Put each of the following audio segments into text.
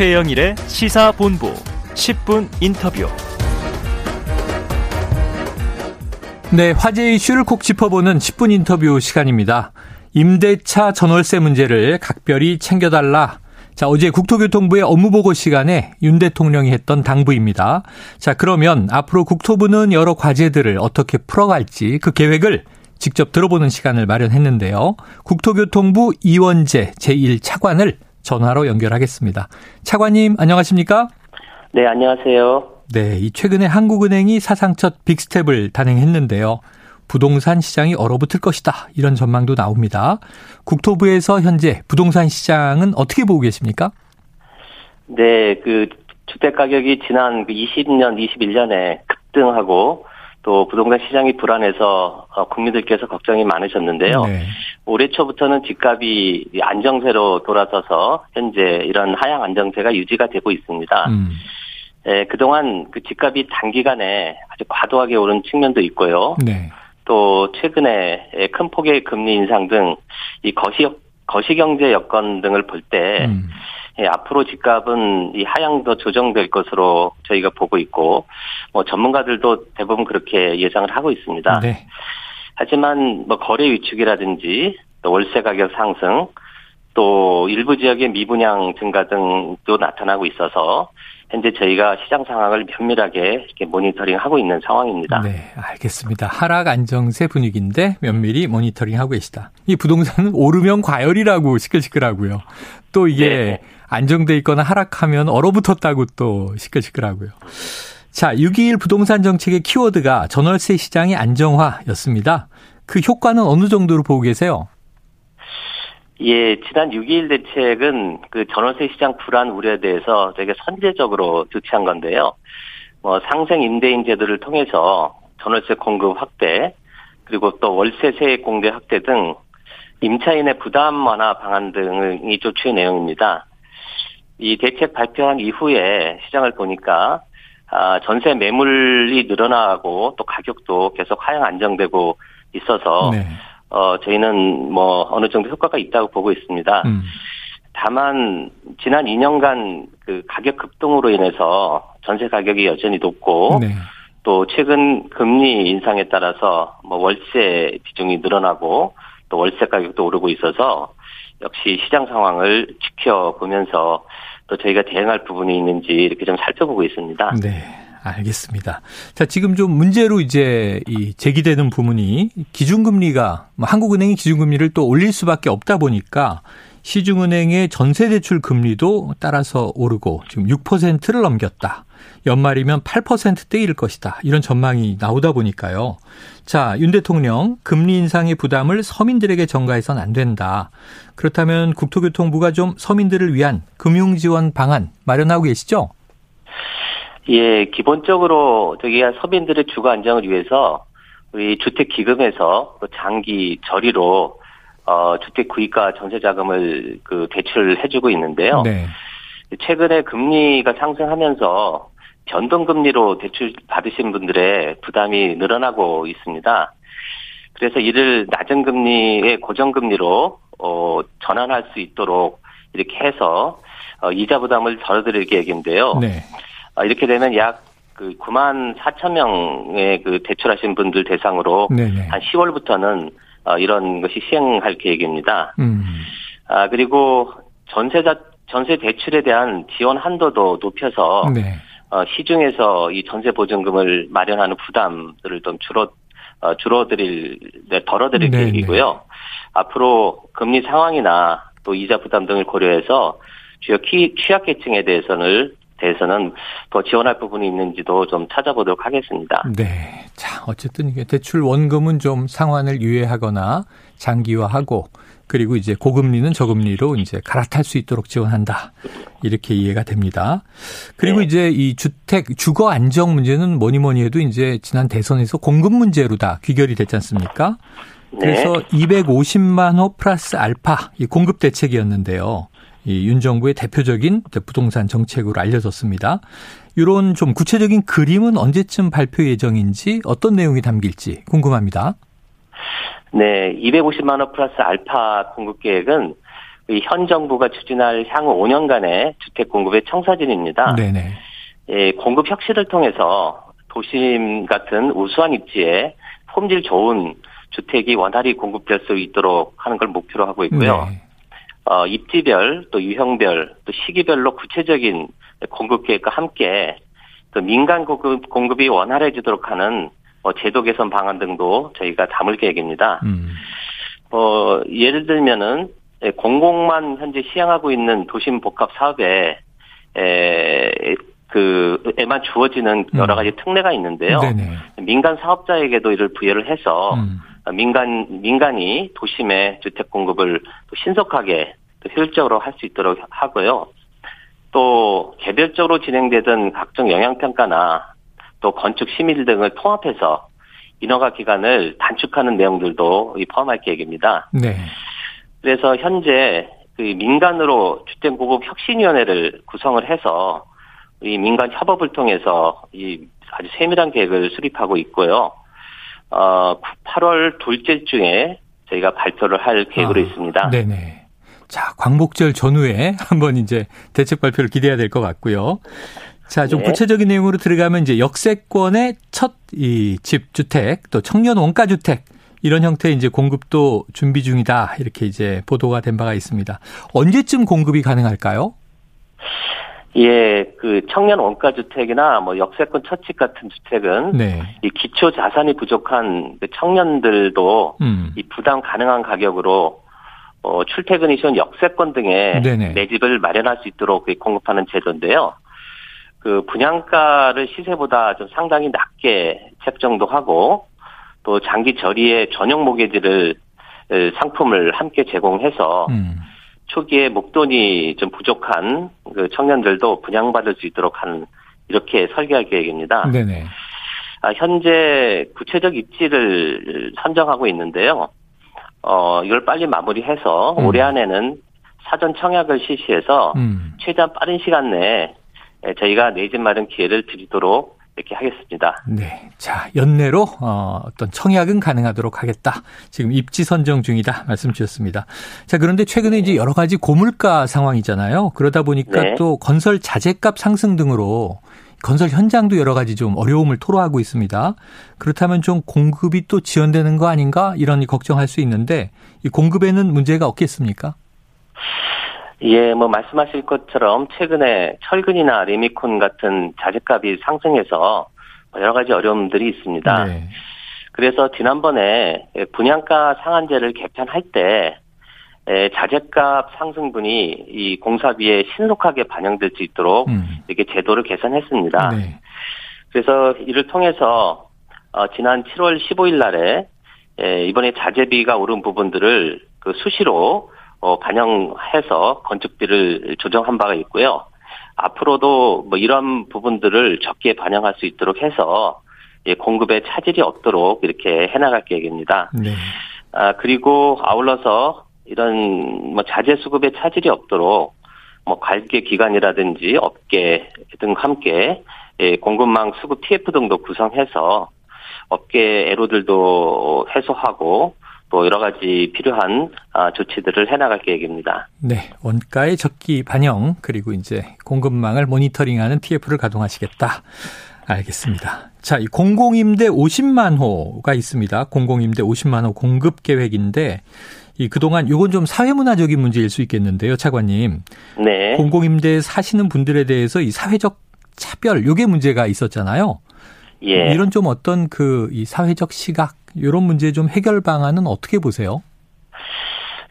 최영일의 시사본부 10분 인터뷰. 네, 화제 이슈를 콕 짚어보는 10분 인터뷰 시간입니다. 임대차 전월세 문제를 각별히 챙겨달라. 자, 어제 국토교통부의 업무보고 시간에 윤 대통령이 했던 당부입니다. 자, 그러면 앞으로 국토부는 여러 과제들을 어떻게 풀어갈지 그 계획을 직접 들어보는 시간을 마련했는데요. 국토교통부 이원재 제1차관을 전화로 연결하겠습니다. 차관님, 안녕하십니까? 네, 안녕하세요. 네, 이 최근에 한국은행이 사상 첫 빅스텝을 단행했는데요. 부동산 시장이 얼어붙을 것이다. 이런 전망도 나옵니다. 국토부에서 현재 부동산 시장은 어떻게 보고 계십니까? 네, 그 주택 가격이 지난 20년, 그 21년에 급등하고 또 부동산 시장이 불안해서 어, 국민들께서 걱정이 많으셨는데요. 네. 올해 초부터는 집값이 안정세로 돌아서서 현재 이런 하향 안정세가 유지가 되고 있습니다. 음. 예, 그동안 그 집값이 단기간에 아주 과도하게 오른 측면도 있고요. 네. 또 최근에 큰 폭의 금리 인상 등 이 거시 거시경제 여건 등을 볼때 음. 예, 앞으로 집값은 이 하향도 조정될 것으로 저희가 보고 있고 뭐 전문가들도 대부분 그렇게 예상을 하고 있습니다. 네. 하지만 뭐 거래 위축이라든지 또 월세 가격 상승 또 일부 지역의 미분양 증가 등도 나타나고 있어서 현재 저희가 시장 상황을 면밀하게 모니터링하고 있는 상황입니다. 네, 알겠습니다. 하락 안정세 분위기인데 면밀히 모니터링하고 계시다. 이 부동산은 오르면 과열이라고 시끌시끌하고요. 또 이게 네. 안정돼 있거나 하락하면 얼어붙었다고 또 시끌시끌하고요. 자, 6.21 부동산 정책의 키워드가 전월세 시장의 안정화였습니다. 그 효과는 어느 정도로 보고 계세요? 예, 지난 6.21 대책은 그 전월세 시장 불안 우려에 대해서 되게 선제적으로 조치한 건데요. 뭐 상생 임대인 제도를 통해서 전월세 공급 확대, 그리고 또 월세 세액 공제 확대 등 임차인의 부담 완화 방안 등이 조치의 내용입니다. 이 대책 발표한 이후에 시장을 보니까 아, 전세 매물이 늘어나고 또 가격도 계속 하향 안정되고 있어서 네. 어, 저희는 뭐 어느 정도 효과가 있다고 보고 있습니다. 음. 다만 지난 2년간 그 가격 급등으로 인해서 전세 가격이 여전히 높고 네. 또 최근 금리 인상에 따라서 뭐 월세 비중이 늘어나고 또 월세 가격도 오르고 있어서 역시 시장 상황을 지켜보면서 또 저희가 대응할 부분이 있는지 이렇게 좀 살펴보고 있습니다. 네. 알겠습니다. 자, 지금 좀 문제로 이제 이 제기되는 부분이 기준금리가 뭐 한국은행이 기준금리를 또 올릴 수밖에 없다 보니까 시중은행의 전세대출 금리도 따라서 오르고 지금 6%를 넘겼다. 연말이면 8%대일 것이다. 이런 전망이 나오다 보니까요. 자, 윤 대통령 금리 인상의 부담을 서민들에게 전가해서는 안 된다. 그렇다면 국토교통부가 좀 서민들을 위한 금융 지원 방안 마련하고 계시죠? 예, 기본적으로 저기가 서민들의 주거 안정을 위해서 우리 주택 기금에서 장기 저리로 어 주택 구입과 전세 자금을 그 대출을 해주고 있는데요. 네. 최근에 금리가 상승하면서 변동 금리로 대출 받으신 분들의 부담이 늘어나고 있습니다. 그래서 이를 낮은 금리의 고정 금리로 어 전환할 수 있도록 이렇게 해서 어 이자 부담을 덜어드릴 계획인데요. 네. 아, 이렇게 되면 약 그 9만 4천 명의 그 대출하신 분들 대상으로 네네. 한 10월부터는 어, 이런 것이 시행할 계획입니다. 음. 아 그리고 전세자 전세 대출에 대한 지원 한도도 높여서 네. 어, 시중에서 이 전세 보증금을 마련하는 부담들을 좀 줄어 어, 줄어드릴 네, 덜어드릴 네네. 계획이고요. 앞으로 금리 상황이나 또 이자 부담 등을 고려해서 주요 취약계층에 대해서는 대해서는 더 지원할 부분이 있는지도 좀 찾아보도록 하겠습니다. 네. 자, 어쨌든 이게 대출 원금은 좀 상환을 유예하거나 장기화하고 그리고 이제 고금리는 저금리로 이제 갈아탈 수 있도록 지원한다. 이렇게 이해가 됩니다. 그리고 네. 이제 이 주택 주거 안정 문제는 뭐니 뭐니 해도 이제 지난 대선에서 공급 문제로 다 귀결이 됐지 않습니까? 그래서 네. 250만 호 플러스 알파 이 공급 대책이었는데요. 이윤 정부의 대표적인 부동산 정책으로 알려졌습니다. 이런 좀 구체적인 그림은 언제쯤 발표 예정인지 어떤 내용이 담길지 궁금합니다. 네, 250만 원 플러스 알파 공급 계획은 현 정부가 추진할 향후 5년간의 주택 공급의 청사진입니다. 네네. 예, 공급 혁신을 통해서 도심 같은 우수한 입지에 품질 좋은 주택이 원활히 공급될 수 있도록 하는 걸 목표로 하고 있고요. 네. 어, 입지별 또 유형별 또 시기별로 구체적인 공급 계획과 함께 또 민간 공급, 공급이 원활해지도록 하는 어, 제도 개선 방안 등도 저희가 담을 계획입니다. 음. 어, 예를 들면은 예, 공공만 현재 시행하고 있는 도심 복합 사업에 에, 그 에만 주어지는 여러 음. 가지 특례가 있는데요. 네네. 민간 사업자에게도 이를 부여를 해서 음. 민간 민간이 도심의 주택 공급을 또 신속하게 또 효율적으로 할 수 있도록 하고요. 또 개별적으로 진행되던 각종 영향 평가나 또 건축 심의 등을 통합해서 인허가 기간을 단축하는 내용들도 이 포함할 계획입니다. 네. 그래서 현재 그 민간으로 주택 공급 혁신위원회를 구성을 해서 이 민간 협업을 통해서 이 아주 세밀한 계획을 수립하고 있고요. 어 8월 둘째 주에 저희가 발표를 할 계획으로 아, 있습니다. 네네. 자, 광복절 전후에 한번 이제 대책 발표를 기대해야 될 것 같고요. 자, 좀 네. 구체적인 내용으로 들어가면 이제 역세권의 첫 이 집 주택 또 청년 원가 주택 이런 형태의 이제 공급도 준비 중이다. 이렇게 이제 보도가 된 바가 있습니다. 언제쯤 공급이 가능할까요? 예, 그 청년 원가 주택이나 뭐 역세권 첫집 같은 주택은 네. 이 기초 자산이 부족한 그 청년들도 음. 이 부담 가능한 가격으로 어, 출퇴근이 쉬운 역세권 등에 네네. 내 집을 마련할 수 있도록 그 공급하는 제도인데요. 그 분양가를 시세보다 좀 상당히 낮게 책정도 하고 또 장기 저리의 전용 모기지를 에, 상품을 함께 제공해서 음. 초기에 목돈이 좀 부족한 그 청년들도 분양받을 수 있도록 하는 이렇게 설계할 계획입니다. 네네. 아, 현재 구체적 입지를 선정하고 있는데요. 어, 이걸 빨리 마무리해서 음. 올해 안에는 사전 청약을 실시해서 음. 최대한 빠른 시간 내에 저희가 내 집 마련 기회를 드리도록 이렇게 하겠습니다. 네. 자, 연내로 어, 어떤 청약은 가능하도록 하겠다. 지금 입지 선정 중이다 말씀 주셨습니다. 자, 그런데 최근에 이제 여러 가지 고물가 상황이잖아요. 그러다 보니까 네. 또 건설 자재값 상승 등으로 건설 현장도 여러 가지 좀 어려움을 토로하고 있습니다. 그렇다면 좀 공급이 또 지연되는 거 아닌가 이런 걱정할 수 있는데 이 공급에는 문제가 없겠습니까? 예, 뭐 말씀하실 것처럼 최근에 철근이나 레미콘 같은 자재값이 상승해서 여러 가지 어려움들이 있습니다. 네. 그래서 지난번에 분양가 상한제를 개편할 때 에, 자재값 상승분이 이 공사비에 신속하게 반영될 수 있도록 음. 이렇게 제도를 개선했습니다. 네. 그래서 이를 통해서 어, 지난 7월 15일 날에 에, 이번에 자재비가 오른 부분들을 그 수시로 어, 반영해서 건축비를 조정한 바가 있고요. 앞으로도 뭐 이런 부분들을 적게 반영할 수 있도록 해서 예, 공급에 차질이 없도록 이렇게 해나갈 계획입니다. 네. 아, 그리고 아울러서 이런 뭐 자재 수급에 차질이 없도록 뭐 관계 기관이라든지 업계 등 함께 예, 공급망 수급 TF 등도 구성해서 업계 애로들도 해소하고 또 여러 가지 필요한 아, 조치들을 해나갈 계획입니다. 네, 원가의 적기 반영 그리고 이제 공급망을 모니터링하는 TF를 가동하시겠다. 알겠습니다. 자, 이 공공임대 50만 호가 있습니다. 공공임대 50만 호 공급 계획인데 이 그동안 요건 좀 사회문화적인 문제일 수 있겠는데요, 차관님. 네. 공공임대에 사시는 분들에 대해서 이 사회적 차별 요게 문제가 있었잖아요. 예. 이런 좀 어떤 그 이 사회적 시각 이런 문제 좀 해결 방안은 어떻게 보세요?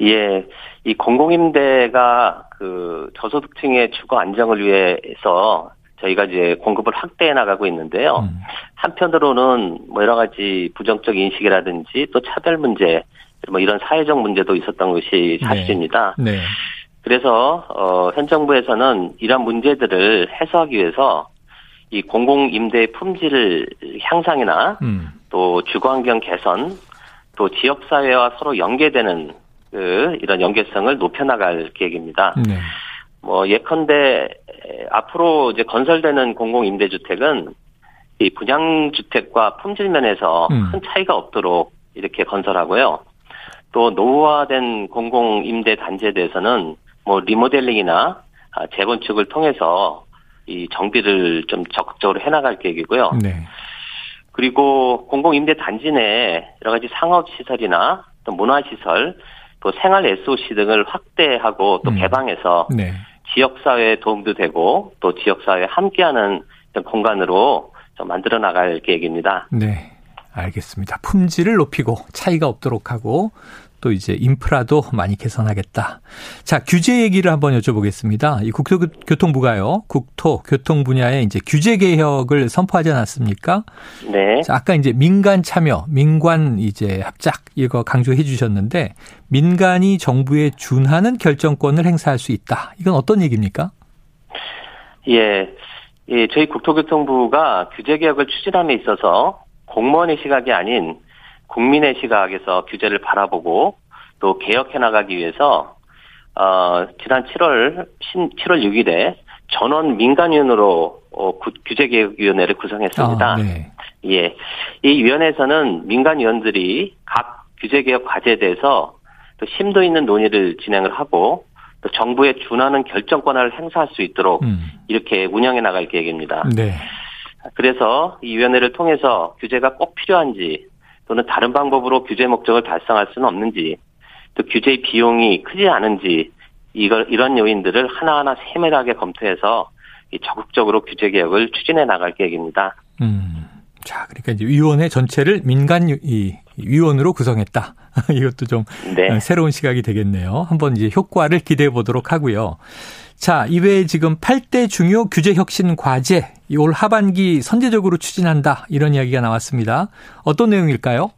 예. 이 공공임대가 그 저소득층의 주거 안정을 위해서 저희가 이제 공급을 확대해 나가고 있는데요. 음. 한편으로는 뭐 여러 가지 부정적 인식이라든지 또 차별 문제 뭐 이런 사회적 문제도 있었던 것이 사실입니다. 네. 그래서 어, 현 정부에서는 이러한 문제들을 해소하기 위해서 이 공공 임대의 품질 향상이나 음. 또 주거환경 개선, 또 지역 사회와 서로 연계되는 그 이런 연계성을 높여나갈 계획입니다. 네. 뭐 예컨대 에, 앞으로 이제 건설되는 공공 임대주택은 이 분양 주택과 품질 면에서 음. 큰 차이가 없도록 이렇게 건설하고요. 또 노후화된 공공임대 단지에 대해서는 뭐 리모델링이나 아, 재건축을 통해서 이 정비를 좀 적극적으로 해나갈 계획이고요. 네. 그리고 공공임대 단지 내 여러 가지 상업시설이나 또 문화시설, 또 생활 SOC 등을 확대하고 또 음. 개방해서 네. 지역사회에 도움도 되고 또 지역사회에 함께하는 공간으로 좀 만들어 나갈 계획입니다. 네. 알겠습니다. 품질을 높이고 차이가 없도록 하고 또 이제 인프라도 많이 개선하겠다. 자, 규제 얘기를 한번 여쭤보겠습니다. 이 국토교통부가요, 국토, 교통 분야에 이제 규제 개혁을 선포하지 않았습니까? 네. 자, 아까 이제 민간 참여, 민관 이제 합작 이거 강조해 주셨는데 민간이 정부에 준하는 결정권을 행사할 수 있다. 이건 어떤 얘기입니까? 예. 예, 저희 국토교통부가 규제 개혁을 추진함에 있어서 공무원의 시각이 아닌 국민의 시각에서 규제를 바라보고 또 개혁해 나가기 위해서 어, 지난 7월 7월 6일에 전원 민간위원으로 어, 규제개혁위원회를 구성했습니다. 아, 네. 예, 이 위원회에서는 민간위원들이 각 규제개혁 과제에 대해서 또 심도 있는 논의를 진행을 하고 또 정부에 준하는 결정권을 행사할 수 있도록 음. 이렇게 운영해 나갈 계획입니다. 네. 그래서 이 위원회를 통해서 규제가 꼭 필요한지 또는 다른 방법으로 규제 목적을 달성할 수는 없는지 또 규제의 비용이 크지 않은지 이걸 이런 요인들을 하나하나 세밀하게 검토해서 이 적극적으로 규제 개혁을 추진해 나갈 계획입니다. 음. 자, 그러니까 이제 위원회 전체를 민간 이 위원으로 구성했다. 이것도 좀 네. 새로운 시각이 되겠네요. 한번 이제 효과를 기대해 보도록 하고요. 자, 이외에 지금 8대 중요 규제 혁신 과제 올 하반기 선제적으로 추진한다. 이런 이야기가 나왔습니다. 어떤 내용일까요?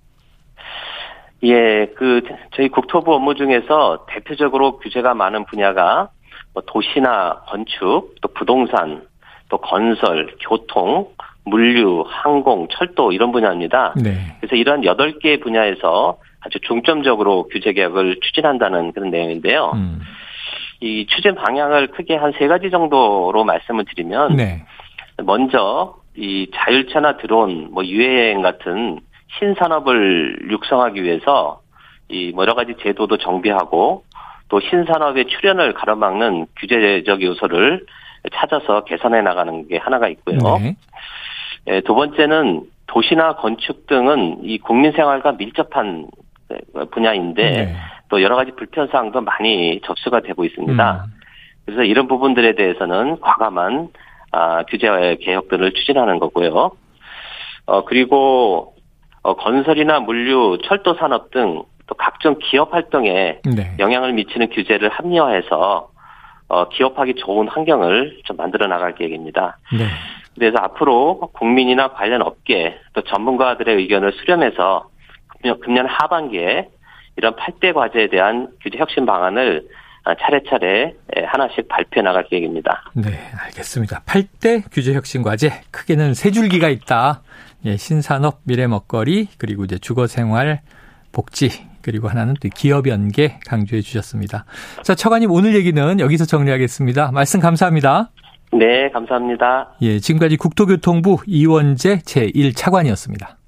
예, 그 저희 국토부 업무 중에서 대표적으로 규제가 많은 분야가 뭐 도시나 건축, 또 부동산, 또 건설, 교통, 물류, 항공, 철도 이런 분야입니다. 네. 그래서 이러한 8개 분야에서 아주 중점적으로 규제 개혁을 추진한다는 그런 내용인데요. 음. 이 추진 방향을 크게 한 세 가지 정도로 말씀을 드리면 네. 먼저 이 자율차나 드론, 뭐 유해여행 같은 신산업을 육성하기 위해서 이 여러 가지 제도도 정비하고 또 신산업의 출현을 가로막는 규제적 요소를 찾아서 개선해 나가는 게 하나가 있고요. 네. 예, 두 번째는 도시나 건축 등은 이 국민 생활과 밀접한 분야인데 네. 또 여러 가지 불편 사항도 많이 접수가 되고 있습니다. 음. 그래서 이런 부분들에 대해서는 과감한 아, 규제 개혁들을 추진하는 거고요. 어 그리고 어, 건설이나 물류, 철도 산업 등 또 각종 기업 활동에 네. 영향을 미치는 규제를 합리화해서 어, 기업하기 좋은 환경을 좀 만들어 나갈 계획입니다. 네. 그래서 앞으로 국민이나 관련 업계 또 전문가들의 의견을 수렴해서 금년, 금년 하반기에 이런 8대 과제에 대한 규제 혁신 방안을 아, 차례차례 예, 하나씩 발표해 나갈 계획입니다. 네, 알겠습니다. 8대 규제 혁신 과제 크게는 세 줄기가 있다. 예, 신산업, 미래 먹거리, 그리고 이제 주거 생활 복지, 그리고 하나는 또 기업 연계 강조해 주셨습니다. 자, 처관님 오늘 얘기는 여기서 정리하겠습니다. 말씀 감사합니다. 네, 감사합니다. 예, 지금까지 국토교통부 이원재 제1차관이었습니다.